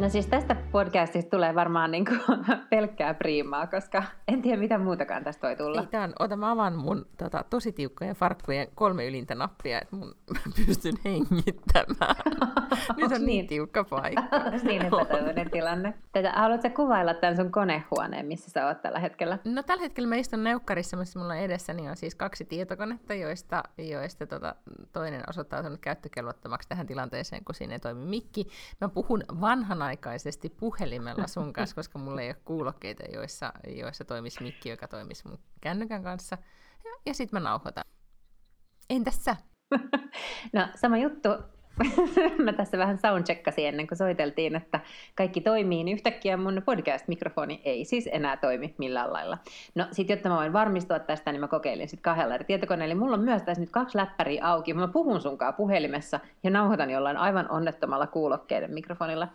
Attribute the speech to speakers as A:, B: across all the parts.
A: No siis tästä podcastista tulee varmaan niin kuin pelkkää priimaa, koska en tiedä mitä muutakaan tästä voi tulla.
B: Ei, tämän, ota mä avaan mun tota, tosi tiukkojen farkkujen kolme ylintä nappia, että mun pystyn hengittämään. Nyt on niin, niin tiukka paikka.
A: niin epätoivoinen tilanne. Tätä, haluatko kuvailla tämän sun konehuoneen, missä sä oot tällä hetkellä?
B: No tällä hetkellä mä istun neukkarissa, missä mulla edessäni on siis kaksi tietokonetta, joista, joista tota, toinen osoittautunut käyttökelvottomaksi tähän tilanteeseen, kun siinä ei toimi mikki. Mä puhun vanhana samanaikaisesti puhelimella sun kanssa, koska mulla ei ole kuulokkeita, joissa, joissa toimisi mikki, joka toimisi mun kännykän kanssa. Ja, ja sitten mä nauhoitan. Entäs sä?
A: No sama juttu. mä tässä vähän soundcheckasin ennen kuin soiteltiin, että kaikki toimii, niin yhtäkkiä mun podcast-mikrofoni ei siis enää toimi millään lailla. No sit, jotta mä voin varmistua tästä, niin mä kokeilin sitten kahdella eri tietokoneella. Mulla on myös tässä nyt kaksi läppäriä auki. Mä puhun sunkaan puhelimessa ja nauhoitan jollain aivan onnettomalla kuulokkeiden mikrofonilla.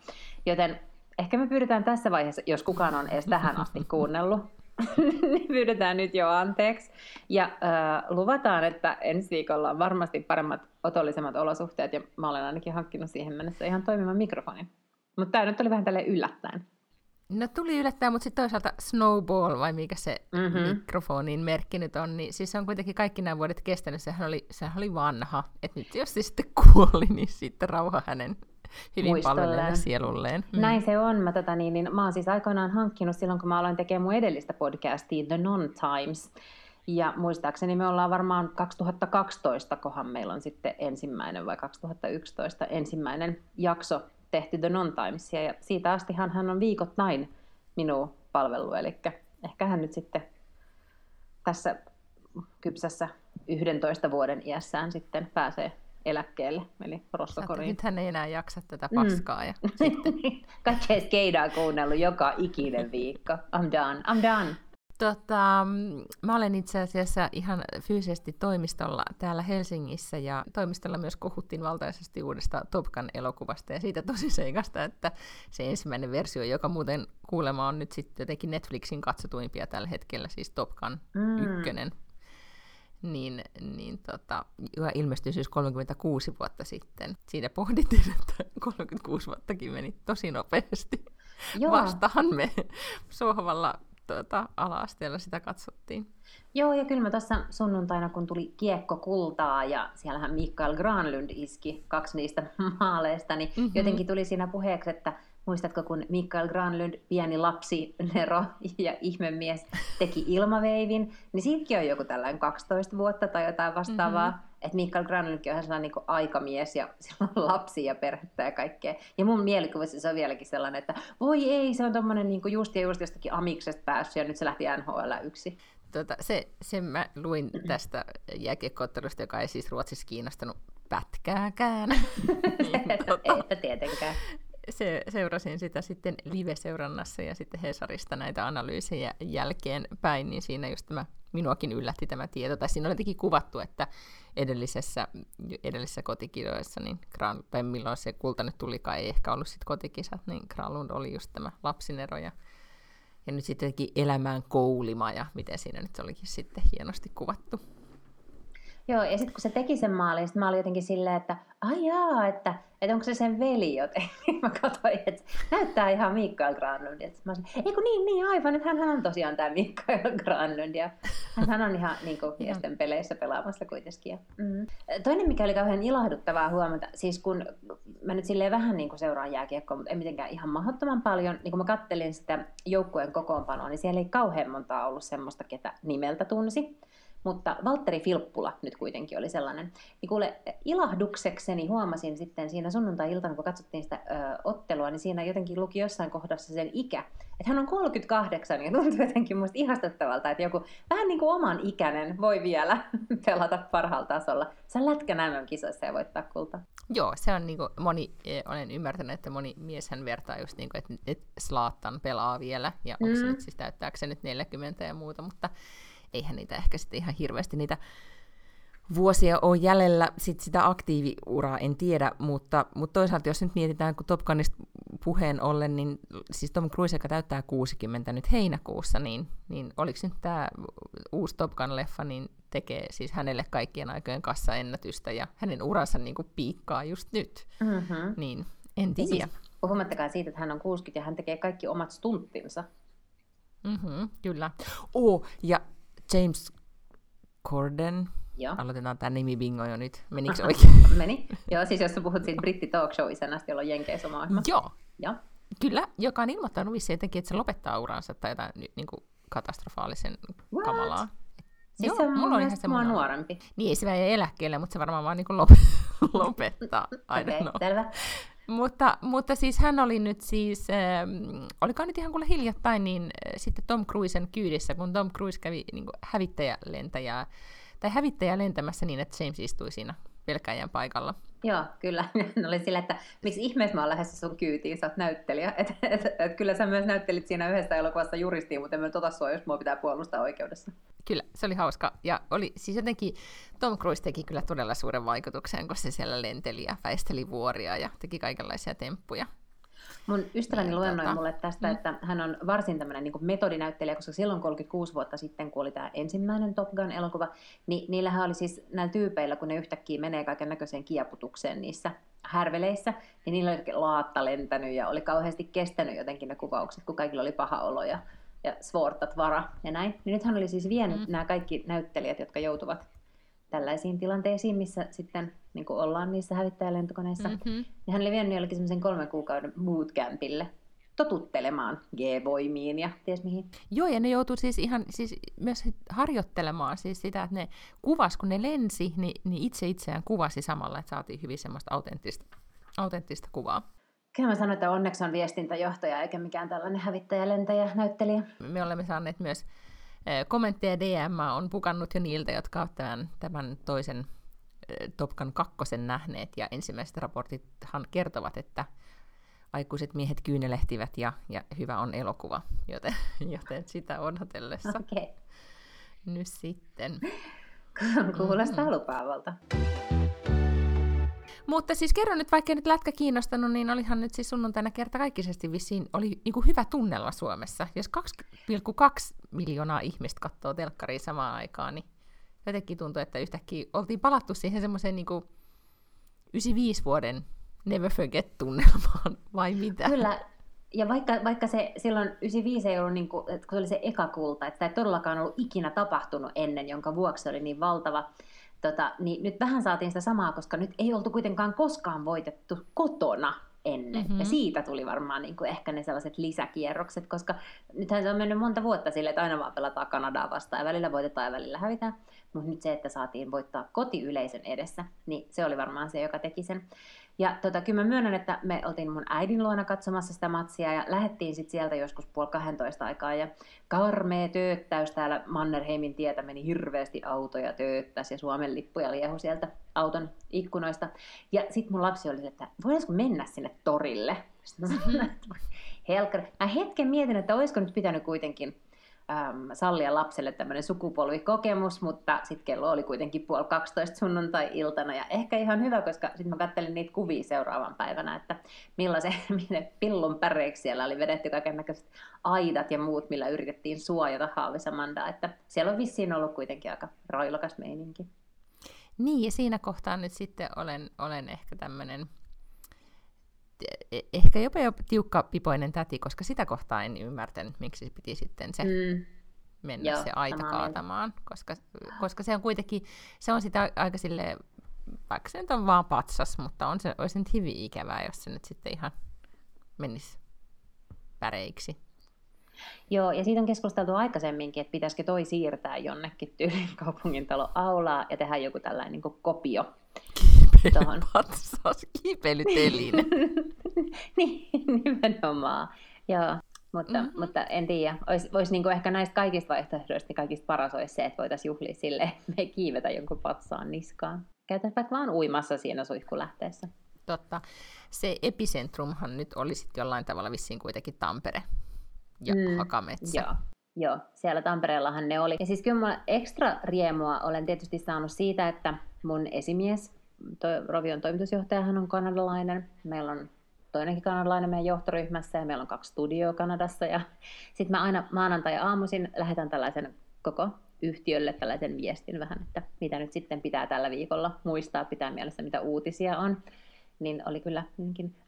A: Joten ehkä me pyydetään tässä vaiheessa, jos kukaan on edes tähän asti kuunnellut, niin pyydetään nyt jo anteeksi. Ja äh, luvataan, että ensi viikolla on varmasti paremmat, otollisemmat olosuhteet, ja mä olen ainakin hankkinut siihen mennessä ihan toimivan mikrofonin. Mutta tämä nyt oli vähän tälle yllättäen.
B: No tuli yllättäen, mutta sitten toisaalta Snowball, vai mikä se mm-hmm. mikrofonin merkki nyt on, niin siis se on kuitenkin kaikki nämä vuodet kestänyt, sehän oli, sehän oli vanha. Että nyt jos se sitten kuoli, niin sitten rauha hänen hyvin palveleelle sielulleen.
A: Mm. Näin se on. Mä, tota, niin, niin, mä oon siis aikoinaan hankkinut silloin, kun mä aloin tekemään mun edellistä podcastia, The Non-Times. Ja muistaakseni me ollaan varmaan 2012, kohan meillä on sitten ensimmäinen vai 2011 ensimmäinen jakso tehty The Non-Timesia. Ja siitä astihan hän on viikoittain minun palvelu, eli ehkä hän nyt sitten tässä kypsässä 11 vuoden iässään sitten pääsee eläkkeelle, eli roskakoriin.
B: Nyt hän ei enää jaksa tätä paskaa. Mm. Ja
A: Kaikkea skeidaa kuunnellut joka ikinen viikko. I'm done, I'm done.
B: Tota, mä olen itse asiassa ihan fyysisesti toimistolla täällä Helsingissä ja toimistolla myös kohuttiin valtaisesti uudesta Top Gun elokuvasta ja siitä tosi seikasta, että se ensimmäinen versio, joka muuten kuulema on nyt sitten jotenkin Netflixin katsotuimpia tällä hetkellä, siis Top Gun mm. ykkönen niin, niin tota, joka ilmestyi siis 36 vuotta sitten. Siinä pohdittiin, että 36 vuottakin meni tosi nopeasti. Joo. Vastahan me sohvalla tuota, ala-asteella sitä katsottiin.
A: Joo, ja kyllä mä tuossa sunnuntaina, kun tuli kiekko kultaa, ja siellähän Mikael Granlund iski kaksi niistä maaleista, niin mm-hmm. jotenkin tuli siinä puheeksi, että Muistatko, kun Mikael Granlund, pieni lapsi, Nero ja ihmemies, teki ilmaveivin, niin siitäkin on joku tällainen 12 vuotta tai jotain vastaavaa. Mm-hmm. Että Mikael Granlundkin on ihan sellainen niin aikamies ja sillä on lapsia ja perhettä ja kaikkea. Ja mun mielikuvassa se on vieläkin sellainen, että voi ei, se on tommonen niin just ja just jostakin amiksesta päässyt ja nyt se lähti NHL yksi.
B: Tota, se, sen mä luin tästä jääkiekkoottelusta, joka ei siis Ruotsissa kiinnostanut pätkääkään.
A: tota, tietenkään
B: se, seurasin sitä sitten live-seurannassa ja sitten Hesarista näitä analyysejä jälkeen päin, niin siinä just tämä, minuakin yllätti tämä tieto. Tai siinä oli jotenkin kuvattu, että edellisessä, edellisessä kotikirjoissa, niin Kran, tai milloin se kulta nyt tulikaan, ei ehkä ollut sitten kotikisat, niin Granlund oli just tämä lapsinero ja, ja nyt sitten elämään koulima ja miten siinä nyt olikin sitten hienosti kuvattu.
A: Joo, ja sitten kun se teki sen maalin, niin mä olin jotenkin silleen, että ai jaa, että, että onko se sen veli jotenkin. mä katsoin, että näyttää ihan Mikael Granlund. Että mä sanoin, eikö niin, niin aivan, että hän on tosiaan tämä Mikael Granlund. Ja hän on ihan niin kuin, miesten peleissä pelaamassa kuitenkin. Ja, mm. Toinen, mikä oli kauhean ilahduttavaa huomata, siis kun mä nyt silleen vähän niin kuin seuraan jääkiekkoa, mutta ei mitenkään ihan mahdottoman paljon, niin kun mä kattelin sitä joukkueen kokoonpanoa, niin siellä ei kauhean montaa ollut semmoista, ketä nimeltä tunsi. Mutta Valtteri Filppula nyt kuitenkin oli sellainen. Niin kuule, ilahduksekseni huomasin sitten siinä sunnuntai-iltana, kun katsottiin sitä ö, ottelua, niin siinä jotenkin luki jossain kohdassa sen ikä. Että hän on 38 ja tuntuu jotenkin musta ihastuttavalta, että joku vähän niin kuin oman ikäinen voi vielä pelata parhaalla tasolla. Se on lätkä mm kisoissa ja voittaa kulta.
B: Joo, se on niin kuin moni, e, olen ymmärtänyt, että moni mies hän vertaa just niin kuin, että, että Slaattan pelaa vielä, ja onko mm. se nyt siis täyttääkö se nyt 40 ja muuta, mutta eihän niitä ehkä sitten ihan hirveästi niitä vuosia on jäljellä sit sitä aktiiviuraa, en tiedä, mutta, mutta toisaalta jos nyt mietitään, kun Top Gunista puheen ollen, niin siis Tom Cruise, joka täyttää 60 nyt heinäkuussa, niin, niin oliko nyt tämä uusi Top Gun-leffa, niin tekee siis hänelle kaikkien aikojen kassaennätystä, ja hänen uransa niin kuin piikkaa just nyt, mm-hmm. niin en tiedä. Siis,
A: puhumattakaan siitä, että hän on 60 ja hän tekee kaikki omat stunttinsa.
B: Mm-hmm, kyllä. Oh, ja James Corden, Joo. Aloitetaan tämä nimi bingo jo nyt. Menikö oikein?
A: Meni. Joo, siis jos sä puhut siitä britti talk show isännästä, jolla on Jenkeissä oma ohjelma.
B: Joo. Joo. Kyllä, joka on ilmoittanut vissiin jotenkin, että se lopettaa uransa tai jotain niin kuin katastrofaalisen What? kamalaa.
A: Siis Joo, se on mulla on ihan semmoinen... nuorempi.
B: Niin, se ei eläkkeelle, mutta se varmaan vaan niin lop- lopettaa. Okay, selvä. Mutta, mutta siis hän oli nyt siis, äh, olikaan nyt ihan kuule hiljattain, niin äh, sitten Tom Cruisen kyydissä, kun Tom Cruise kävi niin hävittäjälentäjää tai hävittäjä lentämässä niin, että James istui siinä pelkäjän paikalla.
A: Joo, kyllä. Ne oli sillä, että miksi ihmeessä mä oon lähdössä sun kyytiin, sä oot näyttelijä. Et, et, et, kyllä sä myös näyttelit siinä yhdessä elokuvassa juristiin, mutta en mä tota sua, jos mua pitää puolustaa oikeudessa.
B: Kyllä, se oli hauska. Ja oli, siis jotenkin Tom Cruise teki kyllä todella suuren vaikutuksen, kun se siellä lenteli ja väisteli vuoria ja teki kaikenlaisia temppuja.
A: Mun ystäväni niin, luennoi tota, mulle tästä, mm. että hän on varsin tämmöinen niin metodinäyttelijä, koska silloin 36 vuotta sitten, kun oli tämä ensimmäinen Top Gun-elokuva, niin niillähän oli siis näillä tyypeillä, kun ne yhtäkkiä menee kaiken näköiseen kieputukseen niissä härveleissä, niin niillä oli laatta lentänyt ja oli kauheasti kestänyt jotenkin ne kuvaukset, kun kaikilla oli paha olo ja, ja svortat vara ja näin. Niin nythän oli siis vienyt mm. nämä kaikki näyttelijät, jotka joutuvat tällaisiin tilanteisiin, missä sitten niin kuin ollaan niissä hävittäjälentokoneissa. Mm-hmm. Ja hän oli vienyt jollekin semmoisen kolmen kuukauden bootcampille totuttelemaan G-voimiin ja ties mihin.
B: Joo, ja ne joutuu siis ihan siis myös harjoittelemaan siis sitä, että ne kuvas, kun ne lensi, niin, niin itse itseään kuvasi samalla, että saatiin hyvin semmoista autenttista, autenttista kuvaa.
A: Kyllä mä sanoin, että onneksi on viestintäjohtaja eikä mikään tällainen hävittäjälentäjä näyttelijä.
B: Me olemme saaneet myös kommentteja DM on pukannut jo niiltä, jotka ovat tämän, tämän toisen Topkan kakkosen nähneet, ja ensimmäiset raportithan kertovat, että aikuiset miehet kyynelehtivät ja, ja hyvä on elokuva, joten, joten sitä odotellessa.
A: Okay.
B: Nyt sitten.
A: Kuulostaa mm-hmm. lupaavalta.
B: Mutta siis kerron nyt, vaikka nyt lätkä kiinnostanut, niin olihan nyt siis sunnuntaina kertakaikkisesti vissiin oli niin kuin hyvä tunnella Suomessa. Jos 2,2 miljoonaa ihmistä katsoo telkkaria samaan aikaan, niin jotenkin tuntuu, että yhtäkkiä oltiin palattu siihen semmoiseen niin 95 vuoden never forget-tunnelmaan, vai mitä?
A: Kyllä, ja vaikka, vaikka se silloin 95 ei ollut, niin kuin, kun se oli se eka kulta, että sitä ei todellakaan ollut ikinä tapahtunut ennen, jonka vuoksi se oli niin valtava, tota, niin nyt vähän saatiin sitä samaa, koska nyt ei oltu kuitenkaan koskaan voitettu kotona ennen. Mm-hmm. Ja siitä tuli varmaan niin kuin ehkä ne sellaiset lisäkierrokset, koska nythän se on mennyt monta vuotta sille, että aina vaan pelataan Kanadaa vastaan ja välillä voitetaan ja välillä hävitään. Mutta nyt se, että saatiin voittaa kotiyleisön edessä, niin se oli varmaan se, joka teki sen. Ja tota, kyllä mä myönnän, että me oltiin mun äidin luona katsomassa sitä matsia ja lähdettiin sitten sieltä joskus puoli 12 aikaa. Ja karmea tööttäys täällä Mannerheimin tietä meni hirveästi autoja tööttäisi ja Suomen lippuja liehu sieltä auton ikkunoista. Ja sitten mun lapsi oli, että voisiko mennä sinne torille? Helkkari. Mä hetken mietin, että olisiko nyt pitänyt kuitenkin äm, sallia lapselle tämmöinen sukupolvikokemus, mutta sitten kello oli kuitenkin puoli 12 sunnuntai-iltana ja ehkä ihan hyvä, koska sitten mä kattelin niitä kuvia seuraavan päivänä, että millaisen pillun päreiksi siellä oli vedetty kaiken näköiset aidat ja muut, millä yritettiin suojata Haavisamandaa, että siellä on vissiin ollut kuitenkin aika roilokas meininki.
B: Niin, ja siinä kohtaa nyt sitten olen, olen ehkä tämmöinen ehkä jopa jo tiukka pipoinen täti, koska sitä kohtaa en ymmärtänyt, miksi se piti sitten se mm. mennä Joo, se aita kaatamaan, koska, koska se on kuitenkin, se on sitä aika sille vaikka se nyt on vaan patsas, mutta on se, olisi nyt hyvin ikävää, jos se nyt sitten ihan menisi päreiksi.
A: Joo, ja siitä on keskusteltu aikaisemminkin, että pitäisikö toi siirtää jonnekin tyyliin kaupungintalo aulaa ja tehdä joku tällainen niin kopio
B: Kiipeilypatsas, kiipeilyteline.
A: niin, nimenomaan. Joo. Mutta, mm-hmm. mutta en tiedä, olisi, olisi niin ehkä näistä kaikista vaihtoehdoista niin kaikista paras olisi se, että voitaisiin juhlia sille, että me ei kiivetä jonkun patsaan niskaan. Käytä vaikka vaan uimassa siinä suihkulähteessä.
B: Totta. Se epicentrumhan nyt olisi jollain tavalla vissiin kuitenkin Tampere ja mm, Hakametsä.
A: Joo, Joo, siellä Tampereellahan ne oli. Ja siis kyllä mä ekstra riemua olen tietysti saanut siitä, että mun esimies, toi, Rovion toimitusjohtajahan on kanadalainen. Meillä on toinenkin kanadalainen meidän johtoryhmässä ja meillä on kaksi studioa Kanadassa. Ja sitten mä aina maanantai-aamuisin lähetän tällaisen koko yhtiölle tällaisen viestin vähän, että mitä nyt sitten pitää tällä viikolla muistaa, pitää mielessä mitä uutisia on. Niin oli kyllä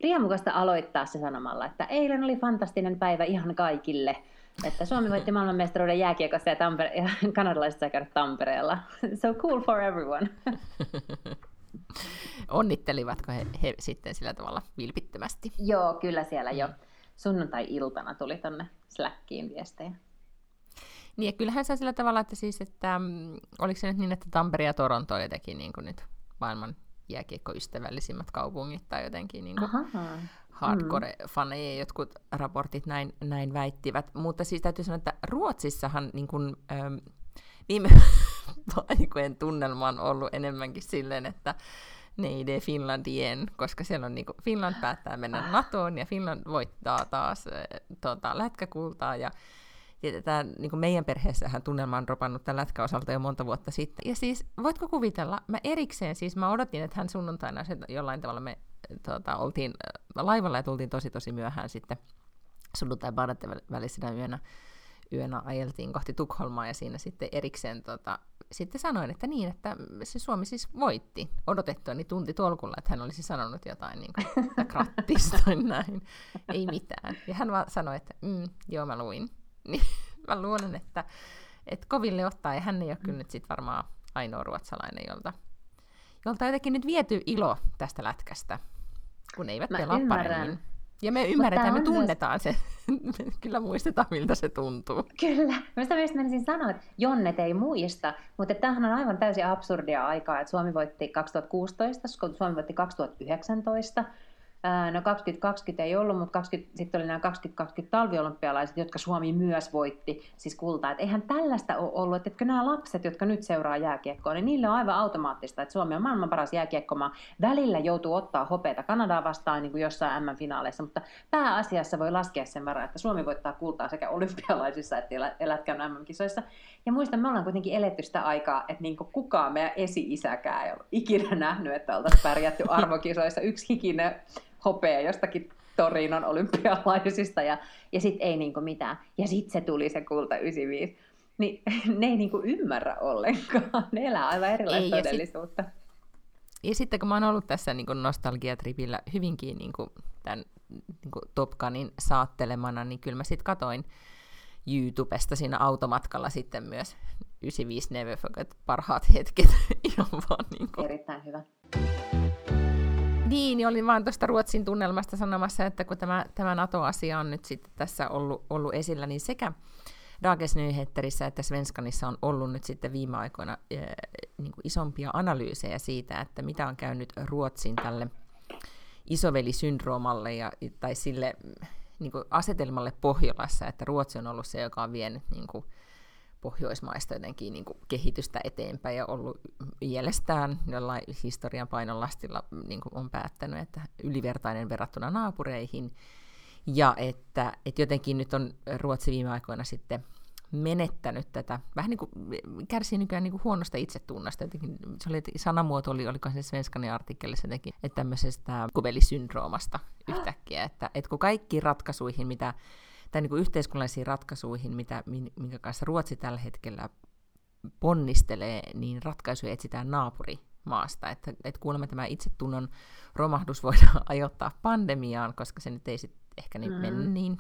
A: riemukasta aloittaa se sanomalla, että eilen oli fantastinen päivä ihan kaikille. Että Suomi voitti maailmanmestaruuden jääkiekossa ja, Tampere- ja kanadalaiset sai käydä Tampereella. So cool for everyone.
B: Onnittelivatko he, he sitten sillä tavalla vilpittömästi?
A: Joo, kyllä siellä jo sunnuntai-iltana tuli tonne Slackiin viestejä.
B: Niin, ja kyllähän se sillä tavalla, että siis, että um, oliko se nyt niin, että Tampere ja Toronto jotenkin niin kuin nyt maailman jääkiekkoystävällisimmät kaupungit tai jotenkin niin kuin hardcore-faneja, jotkut raportit näin, näin väittivät. Mutta siis täytyy sanoa, että Ruotsissahan niin kuin, ähm, viime aikojen tunnelma on ollut enemmänkin silleen, että ne idee Finlandien, koska siellä on niinku, Finland päättää mennä ah. NATOon ja Finland voittaa taas äh, tota, lätkäkultaa ja ja tämä, niin meidän perheessähän tunnelma on ropannut tämän lätkäosalta jo monta vuotta sitten. Ja siis, voitko kuvitella, mä erikseen, siis mä odotin, että hän sunnuntaina se, jollain tavalla me tuota, oltiin äh, laivalla ja tultiin tosi tosi myöhään sitten sunnuntai välisenä yönä, yönä ajeltiin kohti Tukholmaa ja siinä sitten erikseen tota, sitten sanoin, että niin, että se Suomi siis voitti odotettuani tunti tolkulla, että hän olisi sanonut jotain niin kuin, krattista tai näin. Ei mitään. Ja hän vaan sanoi, että mm, joo mä luin. Niin mä luulen, että, että koville ottaa, ja hän ei ole kyllä nyt sit varmaan ainoa ruotsalainen, jolta, jolta jotenkin nyt viety ilo tästä lätkästä, kun eivät mä pelaa ymmärrän. paremmin. Ja me ymmärretään, me tunnetaan myös... se. me kyllä muistetaan, miltä se tuntuu.
A: Kyllä. Mä sitä menisin sanoa, että Jonnet ei muista, mutta tämähän on aivan täysin absurdia aikaa, että Suomi voitti 2016, Suomi voitti 2019, No 2020 ei ollut, mutta 20, sitten oli nämä 2020 talviolympialaiset, jotka Suomi myös voitti, siis kultaa. Että eihän tällaista ole ollut, että etkö nämä lapset, jotka nyt seuraa jääkiekkoa, niin niille on aivan automaattista, että Suomi on maailman paras jääkiekkomaa. Välillä joutuu ottaa hopeita Kanadaa vastaan niin kuin jossain M-finaaleissa, mutta pääasiassa voi laskea sen varaa, että Suomi voittaa kultaa sekä olympialaisissa että elätkään MM-kisoissa. Ja muistan, me ollaan kuitenkin eletty sitä aikaa, että niin kukaan meidän esi-isäkään ei ole ikinä nähnyt, että oltaisiin pärjätty arvokisoissa. Yksi hikinen hopea jostakin Torinon olympialaisista ja, ja sitten ei niinku mitään. Ja sitten se tuli se kulta 95. Niin ne ei niinku ymmärrä ollenkaan. Ne elää aivan erilaista ei, todellisuutta.
B: Ja, sit, ja sitten kun mä oon ollut tässä niin nostalgiatripillä hyvinkin niin kuin tämän niin kuin Top Gunin saattelemana, niin kyllä mä sitten katoin YouTubesta siinä automatkalla sitten myös 95 Never Forget parhaat hetket. Ihan vaan niin kuin.
A: Erittäin hyvä.
B: Niin, niin olin vaan tuosta Ruotsin tunnelmasta sanomassa, että kun tämä, tämä NATO-asia on nyt sitten tässä ollut, ollut esillä, niin sekä Dagens Nyheterissä että Svenskanissa on ollut nyt sitten viime aikoina äh, niin kuin isompia analyysejä siitä, että mitä on käynyt Ruotsin tälle isovelisyndroomalle ja, tai sille niin kuin asetelmalle Pohjolassa, että Ruotsi on ollut se, joka on vienyt niin kuin, pohjoismaista jotenkin niin kuin kehitystä eteenpäin ja ollut mielestään jollain historian painolastilla niin kuin on päättänyt, että ylivertainen verrattuna naapureihin. Ja että, että jotenkin nyt on Ruotsi viime aikoina sitten menettänyt tätä, vähän niin kuin kärsii nykyään niin kuin huonosta itsetunnasta. Jotenkin, se oli, sanamuoto oli, oliko se Svenskanin artikkelissa jotenkin, että tämmöisestä kuvelisyndroomasta yhtäkkiä, että, että kun kaikki ratkaisuihin, mitä tai niin kuin yhteiskunnallisiin ratkaisuihin, mitä, minkä kanssa Ruotsi tällä hetkellä ponnistelee, niin ratkaisuja etsitään naapurimaasta. Että, että kuulemma tämä itsetunnon romahdus voidaan ajoittaa pandemiaan, koska se nyt ei sit ehkä niin mm. mennyt niin,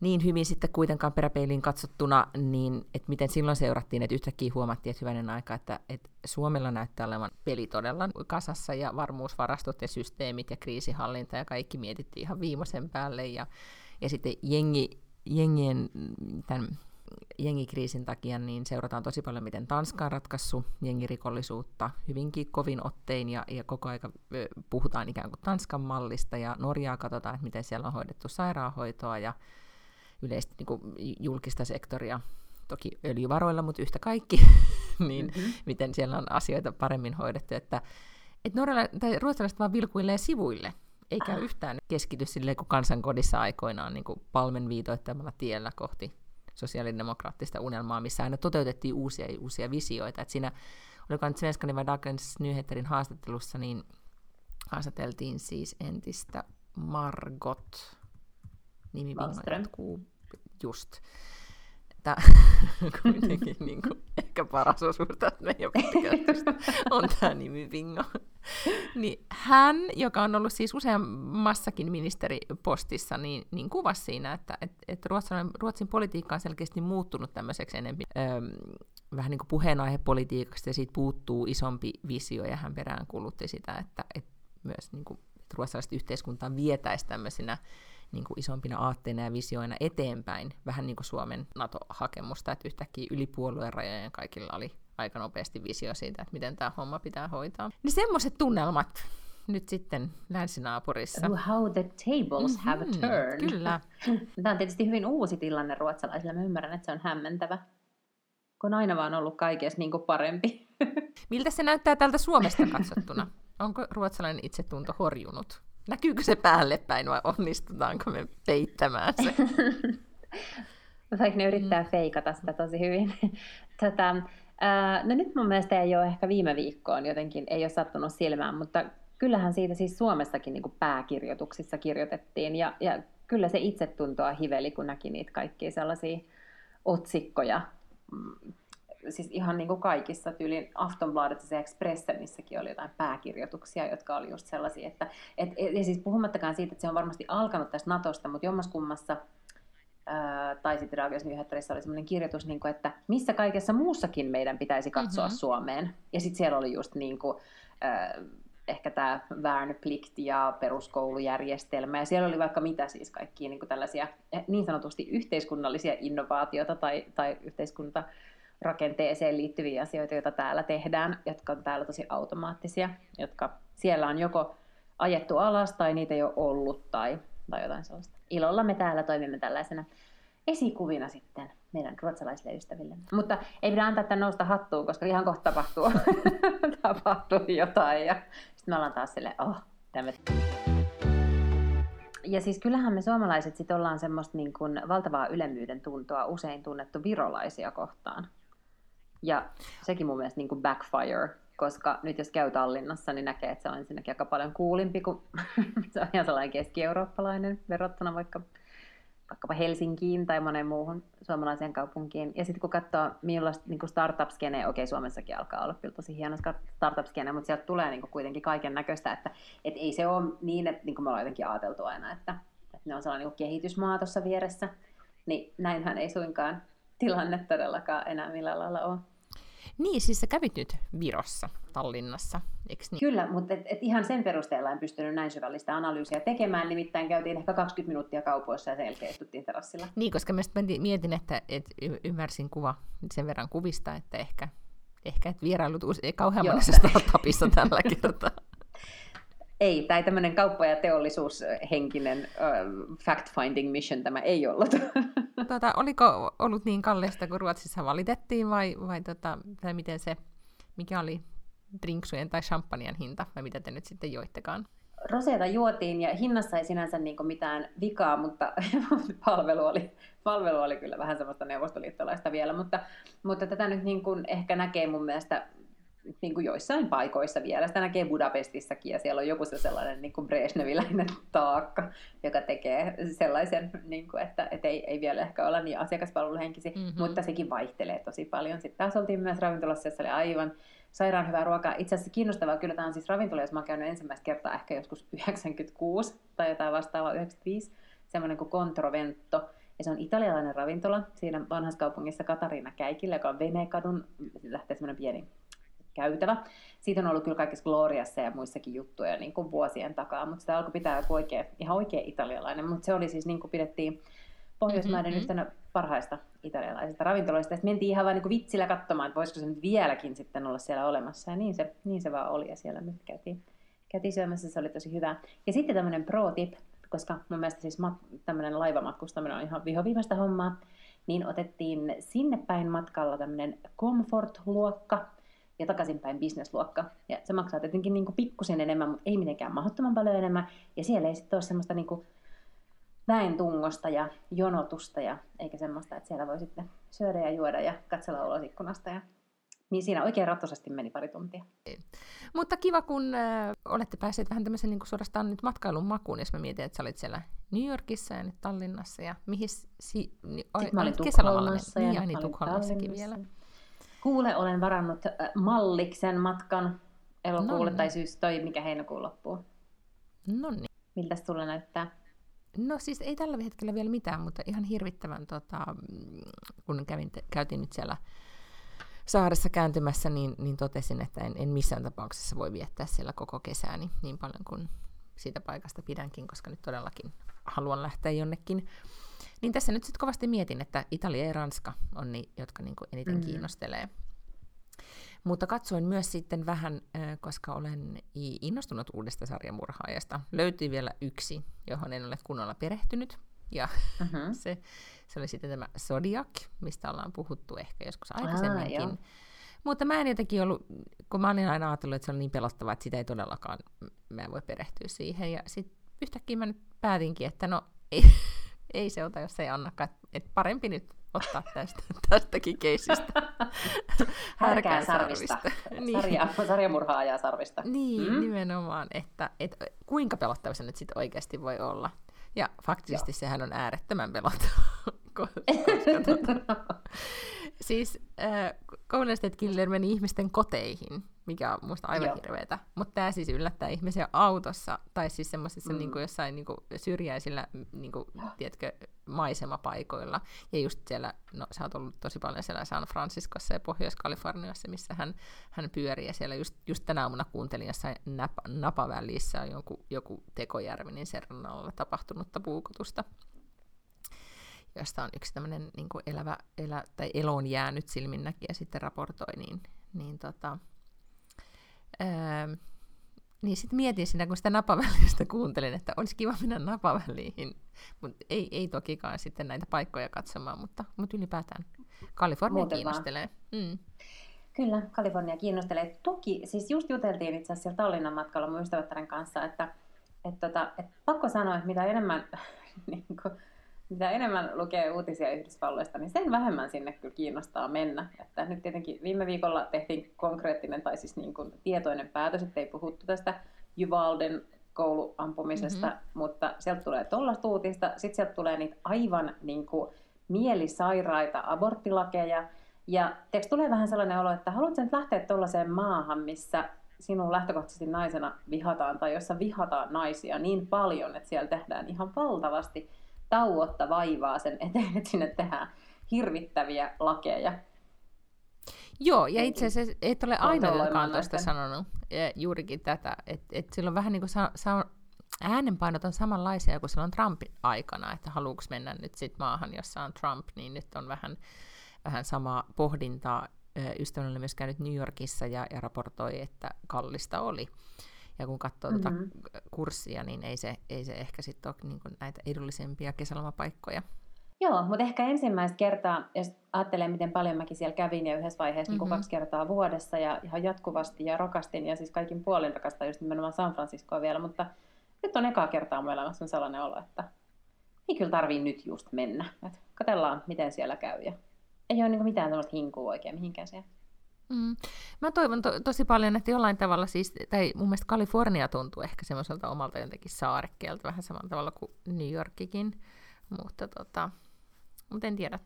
B: niin hyvin sitten kuitenkaan peräpeiliin katsottuna, niin että miten silloin seurattiin, että yhtäkkiä huomattiin, että hyvänen aika, että, että Suomella näyttää olevan peli todella kasassa ja varmuusvarastot ja systeemit ja kriisihallinta ja kaikki mietittiin ihan viimeisen päälle ja ja sitten jengi, jengien, tämän jengikriisin takia niin seurataan tosi paljon, miten Tanska on ratkaissut jengirikollisuutta hyvinkin kovin ottein ja, ja koko aika puhutaan ikään kuin Tanskan mallista ja Norjaa katsotaan, että miten siellä on hoidettu sairaanhoitoa ja yleisesti niin kuin julkista sektoria, toki öljyvaroilla, mutta yhtä kaikki, niin mm-hmm. miten siellä on asioita paremmin hoidettu, että, että tai ruotsalaiset vaan vilkuilee sivuille eikä yhtään keskity silleen kuin kansankodissa aikoinaan niin kuin palmen viitoittamalla tiellä kohti sosiaalidemokraattista unelmaa, missä aina toteutettiin uusia ja uusia visioita. Et siinä, oliko nyt Svenskani vai Dagens Nyheterin haastattelussa, niin haastateltiin siis entistä Margot, nimi just, että kuitenkin niin kuin, ehkä paras osuus tästä meidän podcastista on tämä nimi Vingo. niin hän, joka on ollut siis useammassakin ministeripostissa, niin, niin kuvasi siinä, että et, et Ruotsin, Ruotsin politiikka on selkeästi muuttunut tämmöiseksi enemmän öö, vähän niin kuin puheenaihepolitiikaksi, ja siitä puuttuu isompi visio, ja hän perään kulutti sitä, että et myös niin kuin, että ruotsalaista yhteiskuntaa vietäisi tämmöisinä niin kuin isompina aatteina ja visioina eteenpäin, vähän niin kuin Suomen NATO-hakemusta, että yhtäkkiä yli puolueen rajojen kaikilla oli aika nopeasti visio siitä, että miten tämä homma pitää hoitaa. Niin semmoiset tunnelmat nyt sitten länsinaapurissa.
A: How the tables mm-hmm, have turned.
B: Kyllä.
A: Tämä on tietysti hyvin uusi tilanne ruotsalaisille. Mä ymmärrän, että se on hämmentävä, kun on aina vaan ollut kaikessa niin kuin parempi.
B: Miltä se näyttää täältä Suomesta katsottuna? Onko ruotsalainen itsetunto horjunut? Näkyykö se päälle päin vai onnistutaanko me peittämään se?
A: Vaikka ne yrittää mm. feikata sitä tosi hyvin. Tätä, ää, no nyt mun mielestä ei ole ehkä viime viikkoon jotenkin, ei ole sattunut silmään, mutta kyllähän siitä siis Suomessakin niin pääkirjoituksissa kirjoitettiin. Ja, ja kyllä se itsetuntoa hiveli, kun näki niitä kaikkia sellaisia otsikkoja mm, siis ihan niin kuin kaikissa tyylin Aftonbladet ja Expressenissäkin oli jotain pääkirjoituksia, jotka oli just sellaisia, että et, et, ja siis puhumattakaan siitä, että se on varmasti alkanut tästä Natosta, mutta jommaskummassa ää, tai sitten Radios Nyheterissä oli sellainen kirjoitus, niin kuin, että missä kaikessa muussakin meidän pitäisi katsoa mm-hmm. Suomeen. Ja sitten siellä oli just niin kuin, ää, ehkä tämä Värnplikt ja peruskoulujärjestelmä, ja siellä oli vaikka mitä siis kaikkia niin tällaisia niin sanotusti yhteiskunnallisia innovaatioita tai, tai yhteiskunta rakenteeseen liittyviä asioita, joita täällä tehdään, jotka on täällä tosi automaattisia, jotka siellä on joko ajettu alas tai niitä ei ole ollut tai, tai jotain sellaista. Ilolla me täällä toimimme tällaisena esikuvina sitten meidän ruotsalaisille ystäville. Mutta ei pidä antaa tämän nousta hattuun, koska ihan kohta tapahtuu, tapahtuu jotain ja sitten me ollaan taas silleen, oh, tämä ja siis kyllähän me suomalaiset sit ollaan semmoista niin valtavaa ylemmyyden tuntoa usein tunnettu virolaisia kohtaan. Ja sekin mun mielestä niin kuin backfire, koska nyt jos käy Tallinnassa, niin näkee, että se on ensinnäkin aika paljon kuulimpi kuin se on ihan sellainen keski-eurooppalainen verrattuna vaikka vaikkapa Helsinkiin tai moneen muuhun suomalaiseen kaupunkiin. Ja sitten kun katsoo, millaista niin startup-skene, okei Suomessakin alkaa olla kyllä tosi hieno startup-skene, mutta sieltä tulee niin kuin kuitenkin kaiken näköistä, että et ei se ole niin, että niin kuin me ollaan jotenkin ajateltu aina, että, että ne on sellainen niin kehitysmaa tuossa vieressä, niin näinhän ei suinkaan tilanne todellakaan enää millään lailla ole.
B: Niin, siis sä kävit nyt Virossa, Tallinnassa, eikö niin?
A: Kyllä, mutta et, et ihan sen perusteella en pystynyt näin syvällistä analyysiä tekemään, nimittäin käytiin ehkä 20 minuuttia kaupoissa ja sen jälkeen istuttiin terassilla.
B: Niin, koska mä mietin, että et ymmärsin kuva sen verran kuvista, että ehkä, ehkä et vierailut ei kauhean monessa startupissa tällä kertaa.
A: Ei, tai tämmöinen kauppa- ja teollisuushenkinen uh, fact-finding mission tämä ei ollut.
B: Tota, oliko ollut niin kallista kuin Ruotsissa valitettiin vai, vai, tota, tai miten se, mikä oli drinksujen tai champagnen hinta vai mitä te nyt sitten joittekaan?
A: Roseita juotiin ja hinnassa ei sinänsä niin mitään vikaa, mutta palvelu oli, palvelu oli kyllä vähän semmoista neuvostoliittolaista vielä, mutta, mutta tätä nyt niin kuin ehkä näkee mun mielestä niin kuin joissain paikoissa vielä. Sitä näkee Budapestissakin ja siellä on joku se sellainen niin kuin Brezhneviläinen taakka, joka tekee sellaisen, niin kuin, että, että ei, ei vielä ehkä olla niin asiakaspalveluhenkisiä, mm-hmm. mutta sekin vaihtelee tosi paljon. Sitten taas oltiin myös ravintolassa, jossa oli aivan sairaan hyvää ruokaa. Itse asiassa kiinnostavaa kyllä tämä on siis ravintola, jos mä oon käynyt ensimmäistä kertaa ehkä joskus 96 tai jotain vastaavaa 95, semmoinen kuin Controvento. Ja se on italialainen ravintola siinä vanhassa kaupungissa Katariina Käikillä, joka on Venekadun, lähtee semmoinen pieni käytävä. Siitä on ollut kyllä kaikessa Gloriassa ja muissakin juttuja niin kuin vuosien takaa, mutta sitä alkoi pitää joku oikea, ihan oikea italialainen, mutta se oli siis niin kuin pidettiin Pohjoismaiden mm-hmm. yhtenä parhaista italialaisista ravintoloista. Sitten mentiin ihan vain niin vitsillä katsomaan, että voisiko se nyt vieläkin sitten olla siellä olemassa. Ja niin se, niin se vaan oli ja siellä me käytiin, käytiin syömässä, se oli tosi hyvä. Ja sitten tämmöinen pro tip, koska mun mielestä siis mat- tämmöinen laivamatkustaminen on ihan vihoviimeistä hommaa, niin otettiin sinne päin matkalla tämmöinen comfort-luokka, ja takaisinpäin bisnesluokka. Ja se maksaa tietenkin niin pikkusen enemmän, mutta ei mitenkään mahdottoman paljon enemmän. Ja siellä ei sitten ole semmoista niin kuin väen tungosta ja jonotusta, ja eikä semmoista, että siellä voi sitten syödä ja juoda ja katsella ulosikkunasta. Ja... Niin siinä oikein rattosasti meni pari tuntia.
B: Mutta kiva, kun äh, olette päässeet vähän tämmöisen niin suorastaan nyt matkailun makuun, jos mä mietin, että sä olit siellä New Yorkissa ja nyt Tallinnassa ja mihin... Si,
A: niin, Sitten mä olin Tukholmassa
B: niin, ja niin, Tukholmassakin vielä.
A: Kuule, olen varannut äh, Malliksen matkan elokuulle, no, tai syys toi, mikä heinäkuun loppuu.
B: No niin.
A: Miltä sulla näyttää?
B: No siis ei tällä hetkellä vielä mitään, mutta ihan hirvittävän, tota, kun kävin, käytiin nyt siellä saaressa kääntymässä, niin, niin totesin, että en, en missään tapauksessa voi viettää siellä koko kesääni niin paljon kuin siitä paikasta pidänkin, koska nyt todellakin haluan lähteä jonnekin. Niin tässä nyt sitten kovasti mietin, että Italia ja Ranska on ne, jotka niin eniten mm. kiinnostelee. Mutta katsoin myös sitten vähän, koska olen innostunut uudesta sarjamurhaajasta. Löytyi vielä yksi, johon en ole kunnolla perehtynyt. Ja uh-huh. se, se oli sitten tämä Zodiac, mistä ollaan puhuttu ehkä joskus aikaisemminkin. Ah, Mutta mä en jotenkin ollut, kun mä olin aina ajatellut, että se on niin pelottavaa, että sitä ei todellakaan, mä en voi perehtyä siihen. Ja sitten yhtäkkiä mä nyt päätinkin, että no ei, ei se ota, jos ei annakaan. Että parempi nyt ottaa tästä, tästäkin keisistä.
A: Härkää sarvista. niin. Sarja, sarjamurhaa ajaa sarvista.
B: Niin, mm. nimenomaan, että, että kuinka pelottava se nyt sitten oikeasti voi olla. Ja faktisesti Joo. sehän on äärettömän pelottava. koska, tuota, siis äh, Golden State Killer meni ihmisten koteihin, mikä on musta aivan Joo. hirveetä. Mutta tämä siis yllättää ihmisiä autossa, tai siis semmoisissa mm. niin kuin jossain niin kuin syrjäisillä niin kuin, tiedätkö, maisemapaikoilla. Ja just siellä, no sä oot ollut tosi paljon siellä San Franciscossa ja Pohjois-Kaliforniassa, missä hän, hän pyörii. Ja siellä just, just tänä aamuna kuuntelin jossain napa, napavälissä on joku, joku Tekojärvi, sen rannalla tapahtunutta puukotusta josta on yksi tämmöinen niin elävä, elä, tai eloon jäänyt silminnäkijä sitten raportoi, niin, niin tota, ää, niin sitten mietin siinä, kun sitä napavälistä kuuntelin, että olisi kiva mennä napaväliin. Mutta ei, ei tokikaan sitten näitä paikkoja katsomaan, mutta, mutta ylipäätään Kalifornia Muuten kiinnostelee. Mm.
A: Kyllä, Kalifornia kiinnostelee. Toki, siis just juteltiin itse asiassa Tallinnan matkalla mun ystävättären kanssa, että, että, tota, että pakko sanoa, että mitä enemmän niin kuin, mitä enemmän lukee uutisia Yhdysvalloista, niin sen vähemmän sinne kyllä kiinnostaa mennä. Että nyt tietenkin viime viikolla tehtiin konkreettinen tai siis niin kuin tietoinen päätös, että ei puhuttu tästä Juvalden kouluampumisesta, mm-hmm. mutta sieltä tulee tuollaista uutista, sitten sieltä tulee niitä aivan niin kuin mielisairaita aborttilakeja, ja teeksi tulee vähän sellainen olo, että haluatko nyt lähteä tuollaiseen maahan, missä sinun lähtökohtaisesti naisena vihataan, tai jossa vihataan naisia niin paljon, että siellä tehdään ihan valtavasti tauotta vaivaa sen eteen, että sinne tehdään hirvittäviä lakeja.
B: Joo, ja itse asiassa et ole ainoa, joka on tuosta sanonut ja juurikin tätä, että et silloin vähän niin kuin sa- sa- äänenpainot on samanlaisia kuin silloin Trumpin aikana, että haluuks mennä nyt sit maahan, jossa on Trump, niin nyt on vähän, vähän sama pohdintaa. Ystäväni oli myös käynyt New Yorkissa ja, ja raportoi, että kallista oli. Ja kun katsoo tuota mm-hmm. tuota kurssia, niin ei se, ei se ehkä sitten ole niin näitä edullisempia kesälomapaikkoja.
A: Joo, mutta ehkä ensimmäistä kertaa, jos ajattelee, miten paljon mäkin siellä kävin ja yhdessä vaiheessa mm-hmm. niin kaksi kertaa vuodessa ja ihan jatkuvasti ja rakastin ja siis kaikin puolin rakastan just nimenomaan San Franciscoa vielä, mutta nyt on ekaa kertaa mun elämässä sellainen olo, että ei kyllä tarvii nyt just mennä. Et katsellaan, miten siellä käy ja ei ole niin mitään sellaista hinkua oikein mihinkään siellä.
B: Mm. Mä toivon to- tosi paljon, että jollain tavalla siis, tai mun mielestä Kalifornia tuntuu ehkä semmoiselta omalta jotenkin saarekkeelta, vähän samalla tavalla kuin New Yorkikin, mutta tota, mutta en tiedä.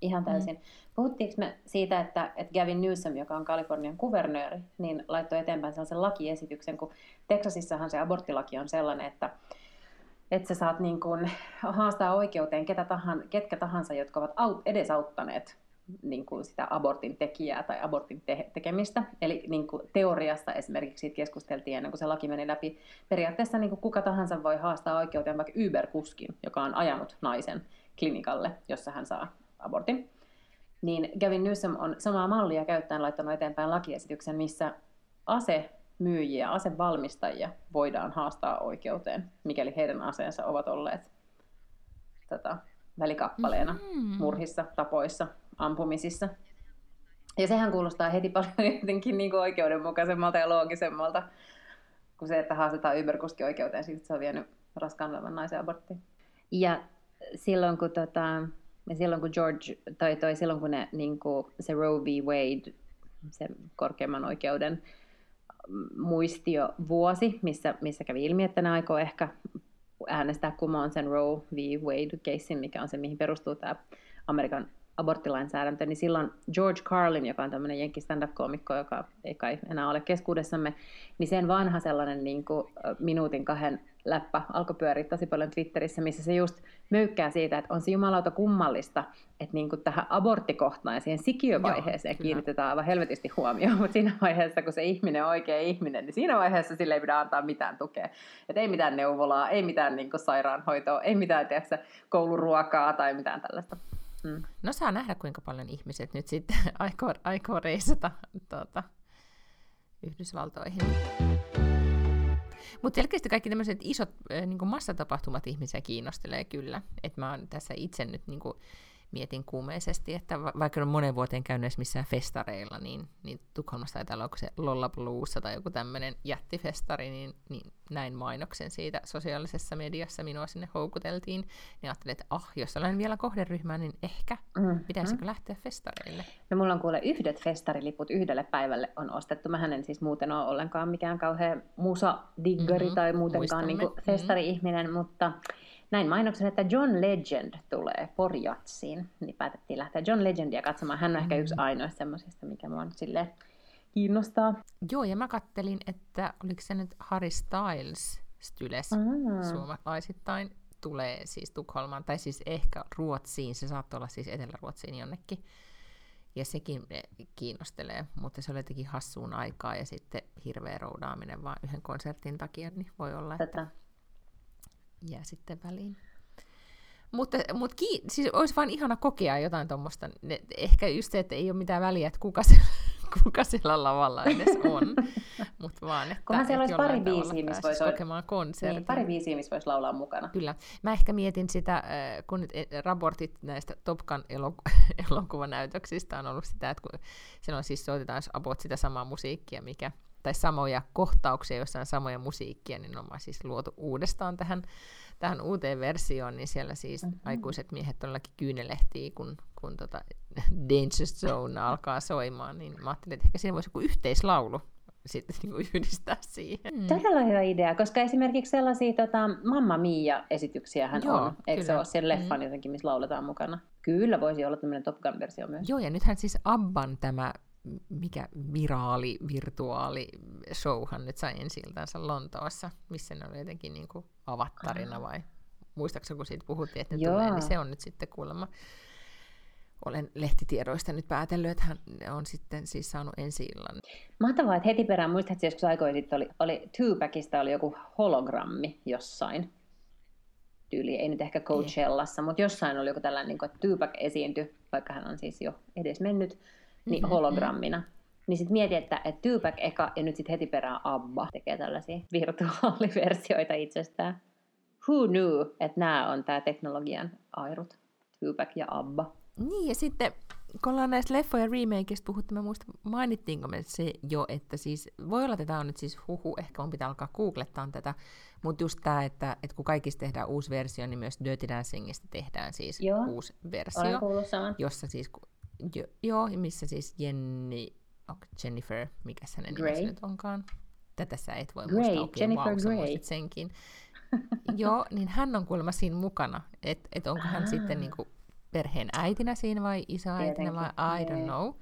A: Ihan täysin. Mm. Puhuttiinko me siitä, että, että Gavin Newsom, joka on Kalifornian kuvernööri, niin laittoi eteenpäin sellaisen lakiesityksen, kun Texasissahan se aborttilaki on sellainen, että, että sä saat niin kuin haastaa oikeuteen ketä tahan, ketkä tahansa, jotka ovat aut, edesauttaneet niin kuin sitä abortin tekijää tai abortin te- tekemistä. Eli niin kuin teoriassa esimerkiksi siitä keskusteltiin ennen kuin se laki meni läpi. Periaatteessa niin kuin kuka tahansa voi haastaa oikeuteen vaikka Uber-kuskin, joka on ajanut naisen klinikalle, jossa hän saa abortin. Niin Gavin Newsom on samaa mallia käyttäen laittanut eteenpäin lakiesityksen, missä asemyyjiä, asevalmistajia voidaan haastaa oikeuteen, mikäli heidän aseensa ovat olleet tota, välikappaleena mm-hmm. murhissa, tapoissa, ampumisissa. Ja sehän kuulostaa heti paljon jotenkin niin kuin oikeudenmukaisemmalta ja loogisemmalta kuin se, että haastetaan Uber-kuski oikeuteen että se on vienyt raskaan olevan naisen aborttiin. Ja silloin kun, tota, silloin kun George, toi, toi silloin kun ne, niin kuin, se Roe v. Wade, se korkeimman oikeuden muistio vuosi, missä, missä kävi ilmi, että ne aikoo ehkä äänestää kumoon sen Roe v. Wade-keissin, mikä on se, mihin perustuu tämä Amerikan aborttilainsäädäntö, niin silloin George Carlin, joka on tämmöinen jenkki stand-up-koomikko, joka ei kai enää ole keskuudessamme, niin sen vanha sellainen niin kuin minuutin kahden läppä alkoi pyöriä tosi paljon Twitterissä, missä se just möykkää siitä, että on se jumalauta kummallista, että niin kuin tähän aborttikohtaan ja siihen sikiövaiheeseen Joo, kiinnitetään aivan helvetisti huomioon, mutta siinä vaiheessa, kun se ihminen on oikea ihminen, niin siinä vaiheessa sille ei pidä antaa mitään tukea. Että ei mitään neuvolaa, ei mitään niin kuin sairaanhoitoa, ei mitään tiedätkö, kouluruokaa tai mitään tällaista.
B: Mm. No saa nähdä, kuinka paljon ihmiset nyt sitten aikoo, aikoo reisata tuota, Yhdysvaltoihin. Mutta selkeästi kaikki tämmöiset isot äh, niin massatapahtumat ihmisiä kiinnostelee kyllä. Että mä oon tässä itse nyt niin kuin, mietin kuumeisesti, että vaikka on monen vuoteen käynyt missään festareilla, niin, niin Tukholmassa taitaa olla se Lollapalooza tai joku tämmöinen jättifestari, niin, niin näin mainoksen siitä sosiaalisessa mediassa minua sinne houkuteltiin. Niin ajattelin, että ah, jos olen vielä kohderyhmää, niin ehkä mm-hmm. pitäisikö lähteä festareille?
A: No mulla on kuule yhdet festariliput yhdelle päivälle on ostettu. Mähän en siis muuten ole ollenkaan mikään kauhean musa-diggari mm-hmm, tai muutenkaan niin festari-ihminen, mm-hmm. mutta näin mainoksen, että John Legend tulee Porjatsiin, niin päätettiin lähteä John Legendia katsomaan. Hän on ehkä yksi mm. ainoista semmoisista, mikä mua nyt silleen kiinnostaa.
B: Joo, ja mä kattelin, että oliko se nyt Harry Styles Styles mm. suomalaisittain tulee siis Tukholmaan, tai siis ehkä Ruotsiin, se saattaa olla siis Etelä-Ruotsiin jonnekin. Ja sekin kiinnostelee, mutta se oli jotenkin hassuun aikaa ja sitten hirveä roudaaminen vaan yhden konsertin takia, niin voi olla, että Tätä jää sitten väliin. Mutta, mutta ki, siis olisi vain ihana kokea jotain tuommoista. Ehkä just se, että ei ole mitään väliä, että kuka siellä, kuka siellä lavalla edes on. Mutta vaan, että,
A: Kunhan siellä olisi pari biisiä, missä voisi
B: kokemaan konsertin. Niin,
A: pari biisiä, missä voisi laulaa mukana.
B: Kyllä. Mä ehkä mietin sitä, äh, kun nyt eh, raportit näistä Top Gun elokuvanäytöksistä on ollut sitä, että kun siellä on siis soitetaan about sitä samaa musiikkia, mikä tai samoja kohtauksia, joissa on samoja musiikkia, niin on siis luotu uudestaan tähän, tähän uuteen versioon, niin siellä siis mm-hmm. aikuiset miehet todellakin kyynelehtii, kun, kun tota Danger Zone alkaa soimaan, niin mä ajattelin, että ehkä siinä voisi joku yhteislaulu sitten niin kuin yhdistää siihen.
A: Mm. Todella hyvä idea, koska esimerkiksi sellaisia tota, Mamma Mia-esityksiä Joo, on. Eikö kyllä. se ole sen leffan mm. jotenkin, missä lauletaan mukana? Kyllä voisi olla tämmöinen Top Gun-versio myös.
B: Joo, ja nythän siis Abban tämä mikä viraali, virtuaali showhan nyt sai ensi Lontoossa, missä ne oli jotenkin niin kuin avattarina vai muistaakseni kun siitä puhuttiin, että ne Joo. tulee, niin se on nyt sitten kuulemma olen lehtitiedoista nyt päätellyt, että hän on sitten siis saanut ensi illan.
A: Mahtavaa, että heti perään muistat, että joskus aikoin sitten oli, oli Tupacista oli joku hologrammi jossain. Tyyli, ei nyt ehkä Coachellassa, mutta jossain oli joku tällainen, niin kuin, että Tupac esiintyi, vaikka hän on siis jo edes mennyt niin mm-hmm. hologrammina. Niin sitten mieti, että, että Tupac eka ja nyt sitten heti perään Abba tekee tällaisia virtuaaliversioita itsestään. Who knew, että nämä on tämä teknologian airut, Tupac ja Abba.
B: Niin, ja sitten kun ollaan näistä leffoja remakeista puhuttu, mä muistan, mainittiinko me se jo, että siis, voi olla, että tämä on nyt siis huhu, ehkä mun pitää alkaa googlettaa tätä, mutta just tämä, että, että kun kaikista tehdään uusi versio, niin myös Dirty Dancingista tehdään siis Joo, uusi versio, jossa siis Jo, joo, missä siis Jenny, oh, Jennifer, mikä hänen nimensä nyt onkaan. Tätä sä et voi Grey, muistaa. Okay,
A: Jennifer
B: wow, Grey. senkin. joo, niin hän on kuulemma siinä mukana. Että et onko hän sitten niinku perheen äitinä siinä vai isääitinä vai I don't know.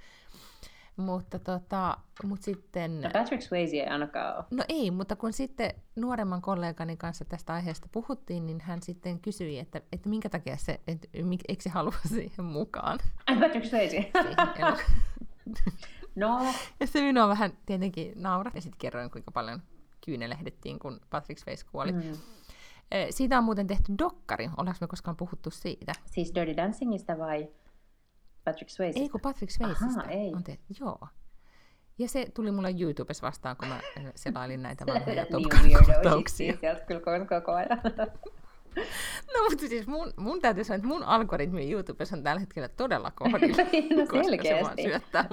B: Mutta tota, mut sitten...
A: No Patrick Swayze ei ainakaan ole.
B: No ei, mutta kun sitten nuoremman kollegani kanssa tästä aiheesta puhuttiin, niin hän sitten kysyi, että, että minkä takia se, että eikö se halua siihen mukaan.
A: Ai Patrick Swayze. no.
B: Ja se minua vähän tietenkin nauraa. Ja sitten kerroin, kuinka paljon kyynelehdettiin, kun Patrick Swayze kuoli. Mm. Siitä on muuten tehty dokkari. Ollaanko me koskaan puhuttu siitä?
A: Siis Dirty Dancingista vai Patrick Swayze?
B: Ei kun Patrick Swayzeista. Aha, ei. On te- joo. Ja se tuli mulle YouTubessa vastaan, kun mä selailin näitä vanhoja Top Gun-kohtauksia.
A: Sieltä kyllä koko ajan.
B: No mutta siis mun, mun täytyy sanoa, että mun algoritmi YouTubessa on tällä hetkellä todella kohdilla.
A: no selkeästi.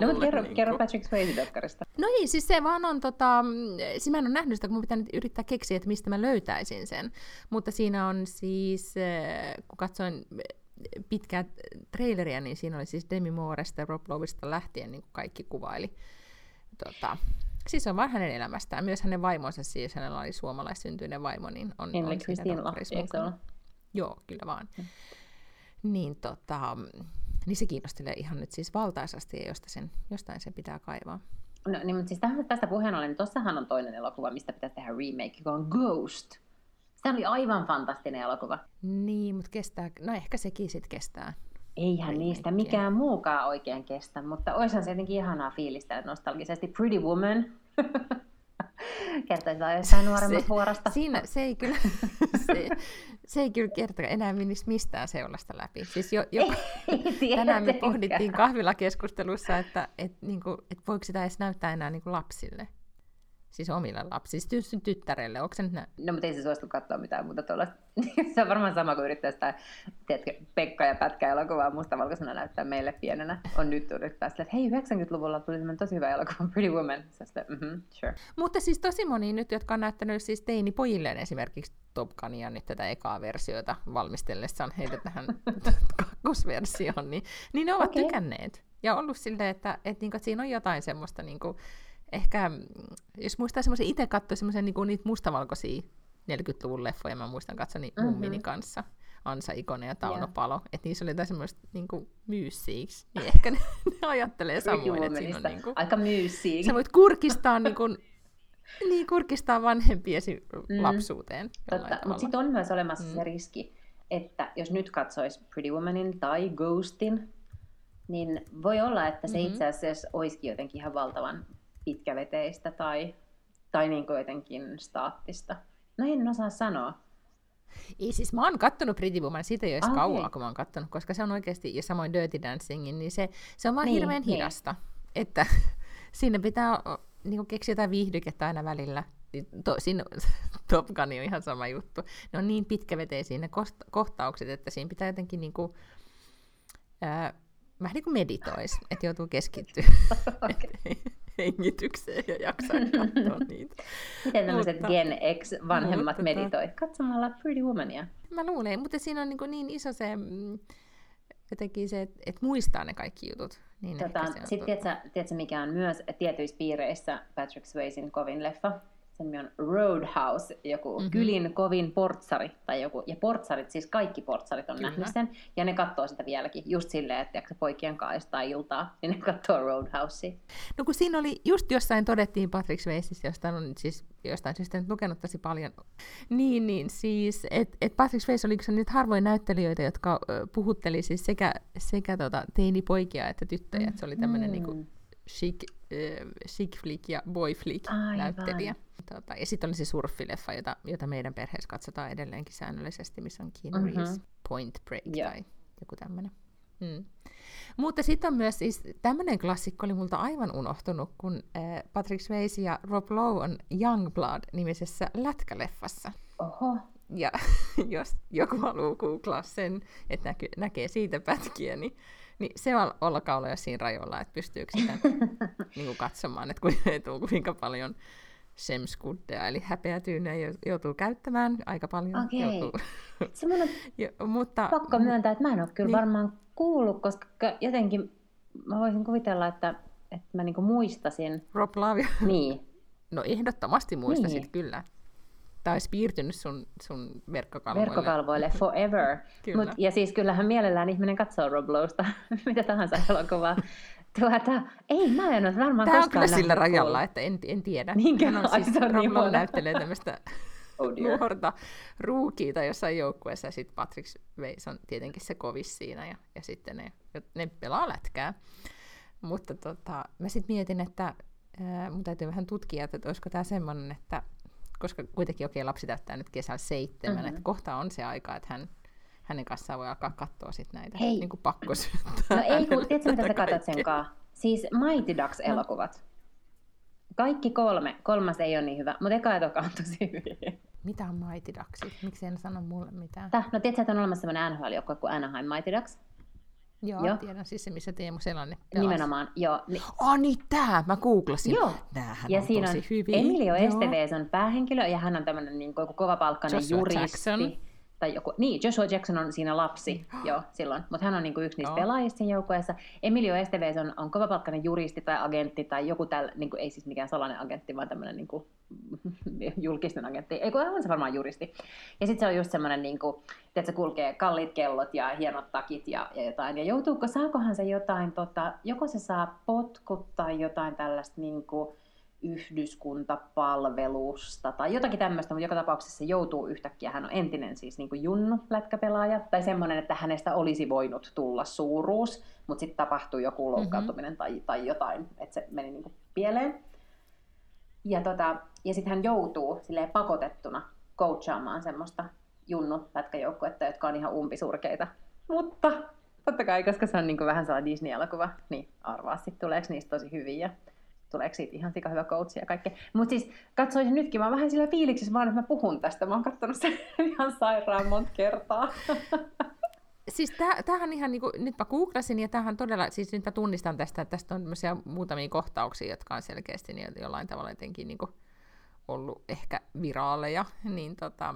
A: No mutta kerro, niin kerro Patrick Swayze-dokkarista.
B: No ei, siis se vaan on, tota, siis mä en ole nähnyt sitä, kun mun pitää nyt yrittää keksiä, että mistä mä löytäisin sen. Mutta siinä on siis, eh, kun katsoin pitkää traileria, niin siinä oli siis Demi Mooresta ja Rob Lovista lähtien niin kuin kaikki kuvaili. Tota, siis on vaan hänen elämästään. Myös hänen vaimonsa, siis hänellä oli suomalaissyntyinen vaimo, niin on,
A: on siinä Lahti,
B: Joo, kyllä vaan. Mm. Niin, tota, niin se kiinnostelee ihan nyt siis valtaisasti, ja josta sen, jostain sen pitää kaivaa.
A: No niin, mutta siis tästä puheen ollen, niin tossahan on toinen elokuva, mistä pitäisi tehdä remake, joka on Ghost. Se oli aivan fantastinen elokuva.
B: Niin, mutta kestää, no ehkä sekin sitten kestää.
A: Eihän niistä mikään muukaan oikein kestä, mutta olisihan se jotenkin ihanaa fiilistä nostalgisesti. Pretty Woman. Kertoisi vaan jossain nuoremmat vuorosta.
B: Siinä se ei kyllä, se, se ei kyllä kerta enää menisi mistään seulasta läpi. Siis jo, jo, tänään me pohdittiin kahvilakeskustelussa, että et, niinku, et voiko sitä edes näyttää enää niinku lapsille. Siis omille lapsille, siis tyttärelle, onko se nyt nä-
A: No mutta ei se suostu katsoa mitään muuta tuolla. se on varmaan sama kuin yrittää sitä, tiedätkö, Pekka ja Pätkä elokuvaa mustavalkoisena näyttää meille pienenä. On nyt yrittää sille, että hei 90-luvulla tuli semmoinen tosi hyvä elokuva, Pretty Woman. Se mm-hmm, sure.
B: Mutta siis tosi moni nyt, jotka on näyttänyt siis teini pojilleen esimerkiksi Top Gunia nyt tätä ekaa versiota valmistellessaan heitä tähän kakkosversioon, niin, niin ne ovat okay. tykänneet. Ja ollut silleen, että, että, että, että siinä on jotain semmoista niin kuin, ehkä, jos muistaa semmoisen, itse katsoin semmoisen niin niitä mustavalkoisia 40-luvun leffoja, mä muistan katsoni mm-hmm. mummini kanssa, Ansa Ikonen ja Tauno yeah. Palo, että niissä oli jotain semmoista niin myyssiiksi, niin ehkä ne, ne ajattelee samoin, että siinä on niin kuin,
A: Aika myyssiiksi.
B: Sä voit kurkistaa niin kuin, niin, kurkistaa vanhempiesi mm. lapsuuteen.
A: Totta, mutta sitten on myös olemassa mm. se riski, että jos nyt katsoisi Pretty Womanin tai Ghostin, niin voi olla, että se mm-hmm. itse asiassa olisikin jotenkin ihan valtavan pitkäveteistä tai, tai niin kuin jotenkin staattista. No en osaa sanoa.
B: Ei, siis mä oon kattonut Pretty Woman, siitä ei ole kauan, kun mä oon kattonut, koska se on oikeasti, ja samoin Dirty Dancingin, niin se, se on vaan niin, hirveän niin. hidasta. Että siinä pitää niin kuin keksiä jotain viihdykettä aina välillä. To, siinä, Top Gun on ihan sama juttu. Ne on niin pitkäveteisiä ne kohtaukset, että siinä pitää jotenkin niin kuin, ää, vähän niin kuin meditoisi, että joutuu keskittyä. okay hengitykseen ja jaksaa katsoa niitä.
A: Miten tämmöiset mutta, Gen X-vanhemmat mutta, meditoi? Katsomalla Pretty Womania.
B: Mä luulen, mutta siinä on niin, niin iso se, mm, jotenkin se, että et muistaa ne kaikki jutut. Niin
A: tota, Sitten tiedätkö, tiedätkö, mikä on myös tietyissä piireissä Patrick Swayzin kovin leffa? Sen nimi on Roadhouse, joku mm-hmm. kylin kovin portsari, tai joku, ja portsarit, siis kaikki portsarit on Kyllä. nähnyt sen, ja ne katsoo sitä vieläkin, just silleen, että se poikien kanssa iltaa, niin ne katsoo Roadhousea.
B: No kun siinä oli, just jossain todettiin Patrick Swayzista, josta on siis jostain syystä nyt lukenut tosi paljon, niin, niin siis, että et Patrick Swayze oli yksi niitä harvoin näyttelijöitä, jotka puhutteli siis sekä, sekä tota, teinipoikia että tyttöjä, mm. että se oli tämmöinen mm. niin chic, äh, chic flick ja boy flick Aivan. näyttelijä. Tota, ja sitten oli se surffileffa, jota, jota meidän perheessä katsotaan edelleenkin säännöllisesti, missä on Keanu mm-hmm. Reeves, Point Break yeah. tai joku tämmöinen. Mm. Mutta sitten on myös siis tämmöinen klassikko oli multa aivan unohtunut, kun äh, Patrick Swayze ja Rob Lowe on Youngblood-nimisessä lätkäleffassa.
A: Oho.
B: Ja jos joku haluaa googlaa sen, että näky, näkee siitä pätkiä, niin niin se on olla olla jo siinä rajoilla, että pystyykö sitä niin kuin katsomaan, että kuinka paljon semskuddeja, eli häpeätyynejä joutuu käyttämään aika paljon.
A: Okei. Joutuu. on jo, mutta, pakko myöntää, että mä en ole kyllä niin. varmaan kuullut, koska jotenkin mä voisin kuvitella, että, että mä niinku muistasin.
B: Rob Lavia.
A: Niin.
B: No ehdottomasti muistasit niin. kyllä. Tai olisi piirtynyt sun, sun verkkokalvoille.
A: Verkkokalvoille forever. Mut, ja siis kyllähän mielellään ihminen katsoo Rob Lowsta, mitä tahansa elokuvaa. Tuota, ei, mä en ole varmaan
B: Tämä
A: on kyllä
B: sillä rajalla, että en, en tiedä.
A: Niinkö? Hän
B: on siis,
A: niin
B: Lowe näyttelee tämmöistä oh nuorta ruukiita jossain joukkueessa, ja sitten Patrick Weiss on tietenkin se kovis siinä, ja, ja sitten ne, ne pelaa lätkää. Mutta tota, mä sitten mietin, että äh, mun täytyy vähän tutkia, että olisiko tämä semmoinen, että koska kuitenkin okei, okay, lapsi täyttää nyt kesällä seitsemän, mm-hmm. että kohta on se aika, että hän hänen kanssaan voi alkaa katsoa sit näitä Hei. Niin kuin
A: No ei, kun tiedätkö mitä sä katsot sen kanssa? Siis Mighty Ducks-elokuvat. No. Kaikki kolme. Kolmas ei ole niin hyvä, mutta eka ja toka on tosi hyviä.
B: Mitä on Mighty Ducks? Miksi en sano mulle mitään?
A: Täh, no tiedätkö, että on olemassa sellainen NHL-joukkue kuin Anaheim Mighty Ducks?
B: Joo, Joo, tiedän siis se, missä Teemu Selanne pelasi.
A: Nimenomaan, joo. Ni-
B: oh, niin tää, mä googlasin.
A: Joo.
B: Näähän
A: ja
B: on
A: siinä
B: tosi
A: on
B: hyviä.
A: Emilio
B: Joo.
A: Estevez on päähenkilö, ja hän on tämmöinen niin kuin kovapalkkainen
B: Joshua
A: juristi.
B: Jackson.
A: Tai joku, niin, Joshua Jackson on siinä lapsi jo silloin, mutta hän on niin kuin yksi niistä
B: Joo.
A: pelaajista siinä joukkueessa. Emilio Estevez on, on kovapalkkainen juristi tai agentti tai joku tällä, niin kuin, ei siis mikään salainen agentti, vaan tämmöinen niin kuin, julkisten agentti. Ei kun on se varmaan juristi. Ja sitten se on just semmoinen, niin kuin, että se kulkee kalliit kellot ja hienot takit ja, ja jotain. Ja joutuuko, saakohan se jotain, tota, joko se saa potkut tai jotain tällaista niin kuin, yhdyskuntapalvelusta tai jotakin tämmöistä, mutta joka tapauksessa se joutuu yhtäkkiä. Hän on entinen siis niin kuin Junnu lätkäpelaaja tai semmoinen, että hänestä olisi voinut tulla suuruus, mutta sitten tapahtui joku loukkaantuminen mm-hmm. tai, tai jotain, että se meni niin kuin pieleen. Ja, tota, ja sitten hän joutuu silleen pakotettuna coachaamaan semmoista Junnu lätkäjoukkuetta, jotka on ihan umpisurkeita. Mutta totta kai, koska se on niin kuin vähän sellainen Disney-elokuva, niin arvaa sitten tuleeko niistä tosi hyviä tuleeko siitä ihan sika hyvä coach ja kaikkea. Mutta siis katsoisin nytkin, mä vähän sillä fiiliksissä vaan, että mä puhun tästä. Mä oon katsonut sen ihan sairaan monta kertaa.
B: Siis täh, tämähän ihan niinku, nyt mä googlasin ja tämähän todella, siis nyt mä tunnistan tästä, että tästä on tämmöisiä muutamia kohtauksia, jotka on selkeästi niin jollain tavalla jotenkin niinku ollut ehkä viraaleja, niin tota,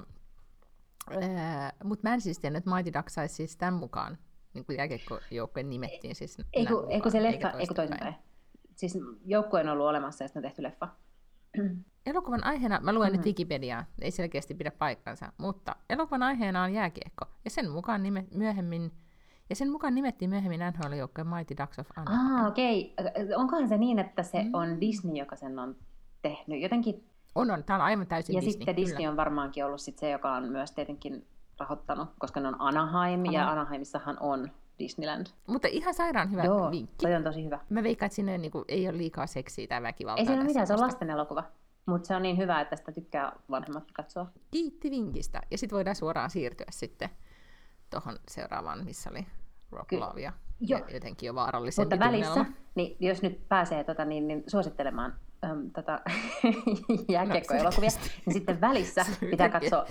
B: mutta mä en siis tiennyt, että Mighty Ducks saisi siis tämän mukaan, niin kuin jääkiekkojoukkojen nimettiin siis
A: Eiku, eiku se leffa, eiku
B: toisinpäin.
A: Siis joukkue on ollut olemassa ja sitten on tehty leffa.
B: Elokuvan aiheena, mä luen mm. nyt
A: Mhm.
B: Wikipediaa, ei selkeästi pidä paikkansa, mutta elokuvan aiheena on jääkiekko, ja sen mukaan, nime, myöhemmin, ja sen mukaan nimettiin myöhemmin NHL-joukkojen Mighty Ducks of Anaheim.
A: Ah, okei. Onkohan se niin, että se
B: Mm.
A: on Disney, joka sen on tehnyt? Jotenkin
B: On, on, tää on aivan täysin
A: Ja
B: Disney,
A: sitten
B: kyllä.
A: Disney on varmaankin ollut sit se, joka on myös tietenkin rahoittanut, koska ne on Anaheim, ja
B: Aha.
A: Anaheimissahan on Disneyland.
B: Mutta ihan sairaan hyvä
A: Joo,
B: vinkki.
A: toi on tosi hyvä.
B: Mä veikkaan, että sinne niinku, ei ole liikaa seksiä tai väkivaltaa.
A: Ei siinä ole mitään, se on lasten elokuva. Mutta se on niin hyvä, että sitä tykkää vanhemmat katsoa.
B: Kiitti vinkistä. Ja sitten voidaan suoraan siirtyä sitten tuohon seuraavaan, missä oli Rock
A: Kyllä.
B: Love ja
A: Joo.
B: ja jotenkin jo vaarallisempi
A: Mutta välissä,
B: tunnelma.
A: niin jos nyt pääsee tota, niin, niin suosittelemaan äm, tota, jääkiekkoelokuvia,
B: selkeästi.
A: niin sitten välissä pitää katsoa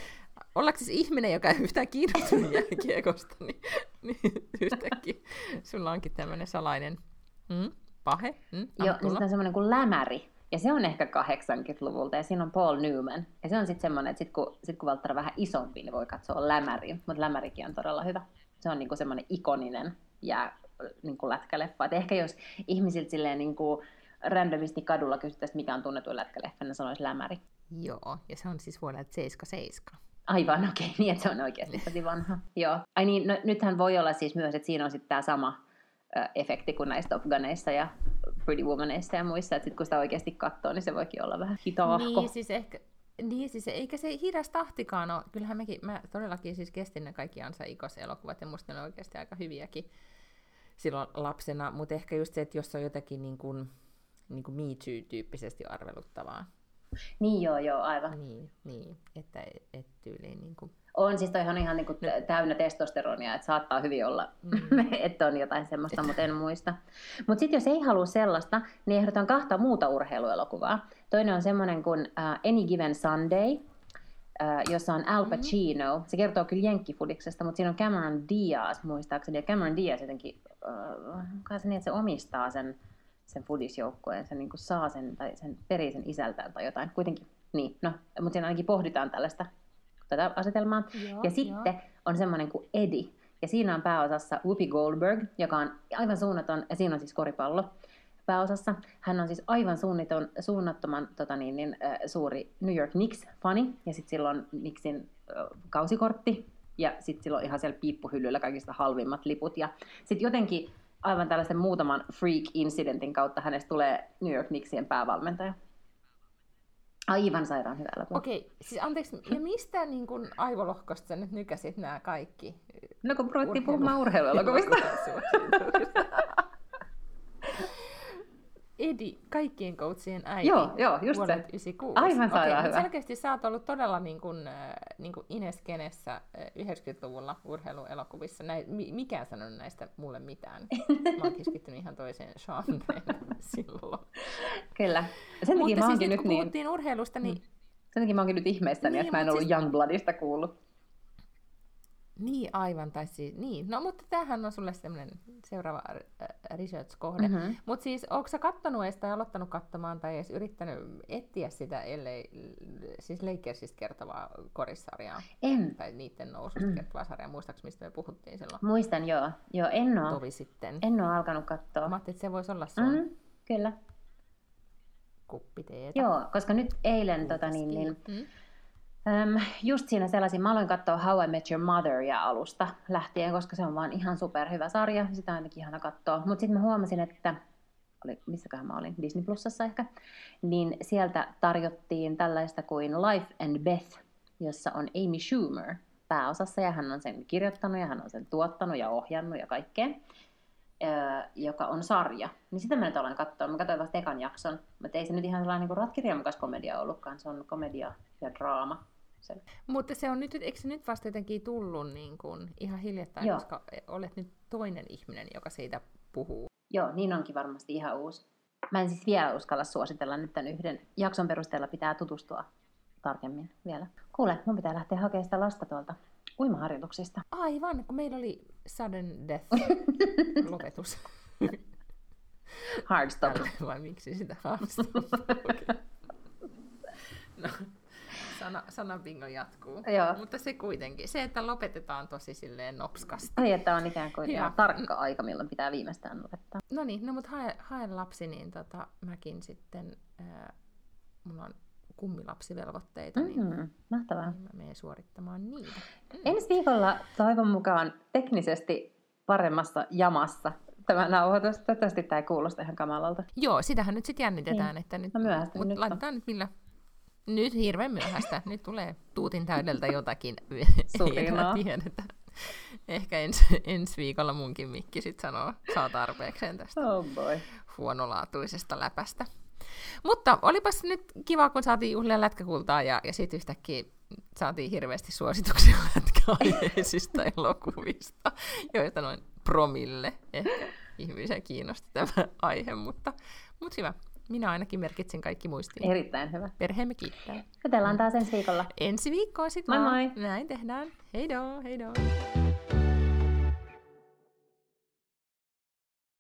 B: Ollaanko siis ihminen, joka ei yhtään kiinnostunut jääkiekosta, niin, niin yhtäkkiä sulla onkin tämmöinen salainen mm, pahe. Mm,
A: Joo, niin sitten on semmoinen kuin Lämäri. Ja se on ehkä 80-luvulta ja siinä on Paul Newman. Ja se on sitten semmoinen, että sit kun, sit kun Valtteri on vähän isompi, niin voi katsoa Lämäriä. Mutta Lämärikin on todella hyvä. Se on niinku semmoinen ikoninen ja niinku lätkäleffa. Et ehkä jos ihmisiltä silleen niinku randomisti kadulla kysyttäisiin, mikä on tunnetuin lätkäleffa, niin sanoisi Lämäri.
B: Joo, ja se on siis vuodelta 77.
A: Aivan, okei, niin että se on oikeasti tosi vanha. Joo. Ai niin, no, nythän voi olla siis myös, että siinä on sitten tämä sama ö, efekti kuin näissä Top Gunneissa ja Pretty Womanissa ja muissa, että sit kun sitä oikeasti katsoo, niin se voikin olla vähän hitaahko.
B: Niin, siis ehkä, niin, siis eikä se hidas tahtikaan ole. Kyllähän mekin, mä todellakin siis kestin ne kaikki Ansa Ikos-elokuvat, ja musta ne on oikeasti aika hyviäkin silloin lapsena, mutta ehkä just se, että jos on jotakin niin kuin, niin kuin Me Too-tyyppisesti arveluttavaa,
A: Niin joo, joo, aivan.
B: niin, niin että et tyyliin niin kuin,
A: On siis toihan ihan niin kuin täynnä testosteronia, että saattaa hyvin olla, mm. että on jotain semmoista, mutta en muista. Mutta sitten jos ei halua sellaista, niin ehdotan kahta muuta urheiluelokuvaa. Toinen on semmoinen kuin uh, Any Given Sunday, uh, jossa on Al Pacino. Mm-hmm. Se kertoo kyllä jenkkifudiksesta, mutta siinä on Cameron Diaz muistaakseni. Ja Cameron Diaz jotenkin, uh, kai se niin, että se omistaa sen, sen fudisjoukkueen, se niin kuin saa sen, tai sen perii sen isältään tai jotain. Kuitenkin, niin, no, mutta siinä ainakin pohditaan tällaista tätä asetelmaa.
B: Joo,
A: ja sitten on semmoinen kuin Eddie. Ja siinä on pääosassa Whoopi Goldberg, joka on aivan suunnaton, ja siinä on siis koripallo pääosassa. Hän on siis aivan suunniton, suunnattoman tota niin, niin, äh, suuri New York Knicks-fani, ja sitten sillä on Knicksin äh, kausikortti, ja sitten sillä on ihan siellä piippuhyllyllä kaikista halvimmat liput. Ja sitten jotenkin aivan tällaisen muutaman freak-incidentin kautta hänestä tulee New York Knicksien päävalmentaja. Aivan sairaan hyvä elokuva.
B: Okei, siis anteeksi, ja mistä niin kun aivolohkosta sä nyt nykäsit nämä kaikki?
A: No kun ruvettiin puhumaan urheiluelokuvista.
B: Edi, kaikkien coachien äiti.
A: Joo, joo, just se.
B: vuodelta 96.
A: Aivan sairaan
B: Okei,
A: hyvä.
B: Selkeästi sä oot ollut todella niin kuin, äh, niin kuin Ines-kenessä äh, 90-luvulla urheiluelokuvissa. Näin, mi- mikään ei sanonut näistä mulle mitään. Mä oon keskittynyt ihan toiseen genreen silloin.
A: Kyllä. Sen takia
B: Mutta
A: mä
B: siis
A: nyt
B: kun
A: niin...
B: puhuttiin urheilusta, niin
A: Sen mä oonkin nyt ihmeissäni, niin, että mä en ollut siis... Youngbloodista kuullut.
B: Niin, aivan. Tai siis, niin. No, mutta tämähän on sulle semmoinen seuraava äh, research-kohde. Mm-hmm. Mutta siis, onko sä kattonut edes tai aloittanut katsomaan tai edes yrittänyt etsiä sitä, ellei siis Lakersista kertovaa korissarjaa?
A: En.
B: Tai niiden noususta mm. kertovaa sarjaa. Muistaaks, mistä me puhuttiin silloin?
A: Muistan, joo. Joo, en oo.
B: Tovi sitten.
A: En oo alkanut katsoa.
B: Mä että se voisi olla sun.
A: Mm, kyllä.
B: Kuppiteetä.
A: Joo, koska nyt eilen tota, niin, niin, mm Öm, just siinä sellaisin, mä aloin katsoa How I Met Your Mother ja alusta lähtien, koska se on vaan ihan superhyvä sarja, sitä on ainakin ihana katsoa. Mutta sitten mä huomasin, että oli, missäköhän mä olin, Disney Plusassa ehkä, niin sieltä tarjottiin tällaista kuin Life and Beth, jossa on Amy Schumer pääosassa, ja hän on sen kirjoittanut, ja hän on sen tuottanut ja ohjannut ja kaikkea, öö, joka on sarja. Niin sitä mä nyt aloin katsoa. Mä katsoin vasta ekan jakson, mutta ei se nyt ihan sellainen niin ratkirjamakas komedia ollutkaan, se on komedia ja draama
B: sen. Mutta se on nyt, eikö se nyt vasta jotenkin tullut niin kuin ihan hiljattain, Joo. koska olet nyt toinen ihminen, joka siitä puhuu.
A: Joo, niin onkin varmasti ihan uusi. Mä en siis vielä uskalla suositella nyt tämän yhden jakson perusteella pitää tutustua tarkemmin vielä. Kuule, mun pitää lähteä hakemaan sitä lasta tuolta uimaharjoituksista.
B: Aivan, kun meillä oli sudden death lopetus.
A: Hard stop.
B: Vai miksi sitä hard stop? okay. no, sana, sanabingo jatkuu.
A: Joo.
B: Mutta se kuitenkin, se, että lopetetaan tosi silleen nopskasti.
A: Ai, että on ikään kuin ihan tarkka aika, milloin pitää viimeistään lopettaa.
B: No niin, no mutta hae, hae lapsi, niin tota, mäkin sitten, äh, mulla on kummilapsivelvoitteita, mm-hmm. niin,
A: mahtavaa.
B: niin mä menen suorittamaan niitä.
A: Mm. Ensi viikolla toivon mukaan teknisesti paremmassa jamassa tämä nauhoitus. Toivottavasti tämä ei kuulosta ihan kamalalta.
B: Joo, sitähän nyt sitten jännitetään.
A: Niin.
B: Että nyt,
A: no myöhästyn nyt.
B: Laitetaan nyt millä nyt hirveän myöhäistä. Nyt tulee tuutin täydeltä jotakin.
A: Surinaa.
B: tiedetä. Ehkä ensi, ensi viikolla munkin mikki sit sanoo, saa tarpeekseen tästä
A: oh boy.
B: huonolaatuisesta läpästä. Mutta olipas nyt kiva, kun saatiin juhlia lätkäkultaa ja, ja sitten yhtäkkiä saatiin hirveästi suosituksia lätkäaiheisista elokuvista, joita noin promille ehkä ihmisiä kiinnosti tämä aihe, mutta, mutta hyvä. Minä ainakin merkitsin kaikki muistiin.
A: Erittäin hyvä.
B: Perheemme kiittää.
A: Jutellaan taas ensi viikolla.
B: Ensi viikkoa sitten
A: Moi moi.
B: Näin tehdään. Heidoo, heidoo.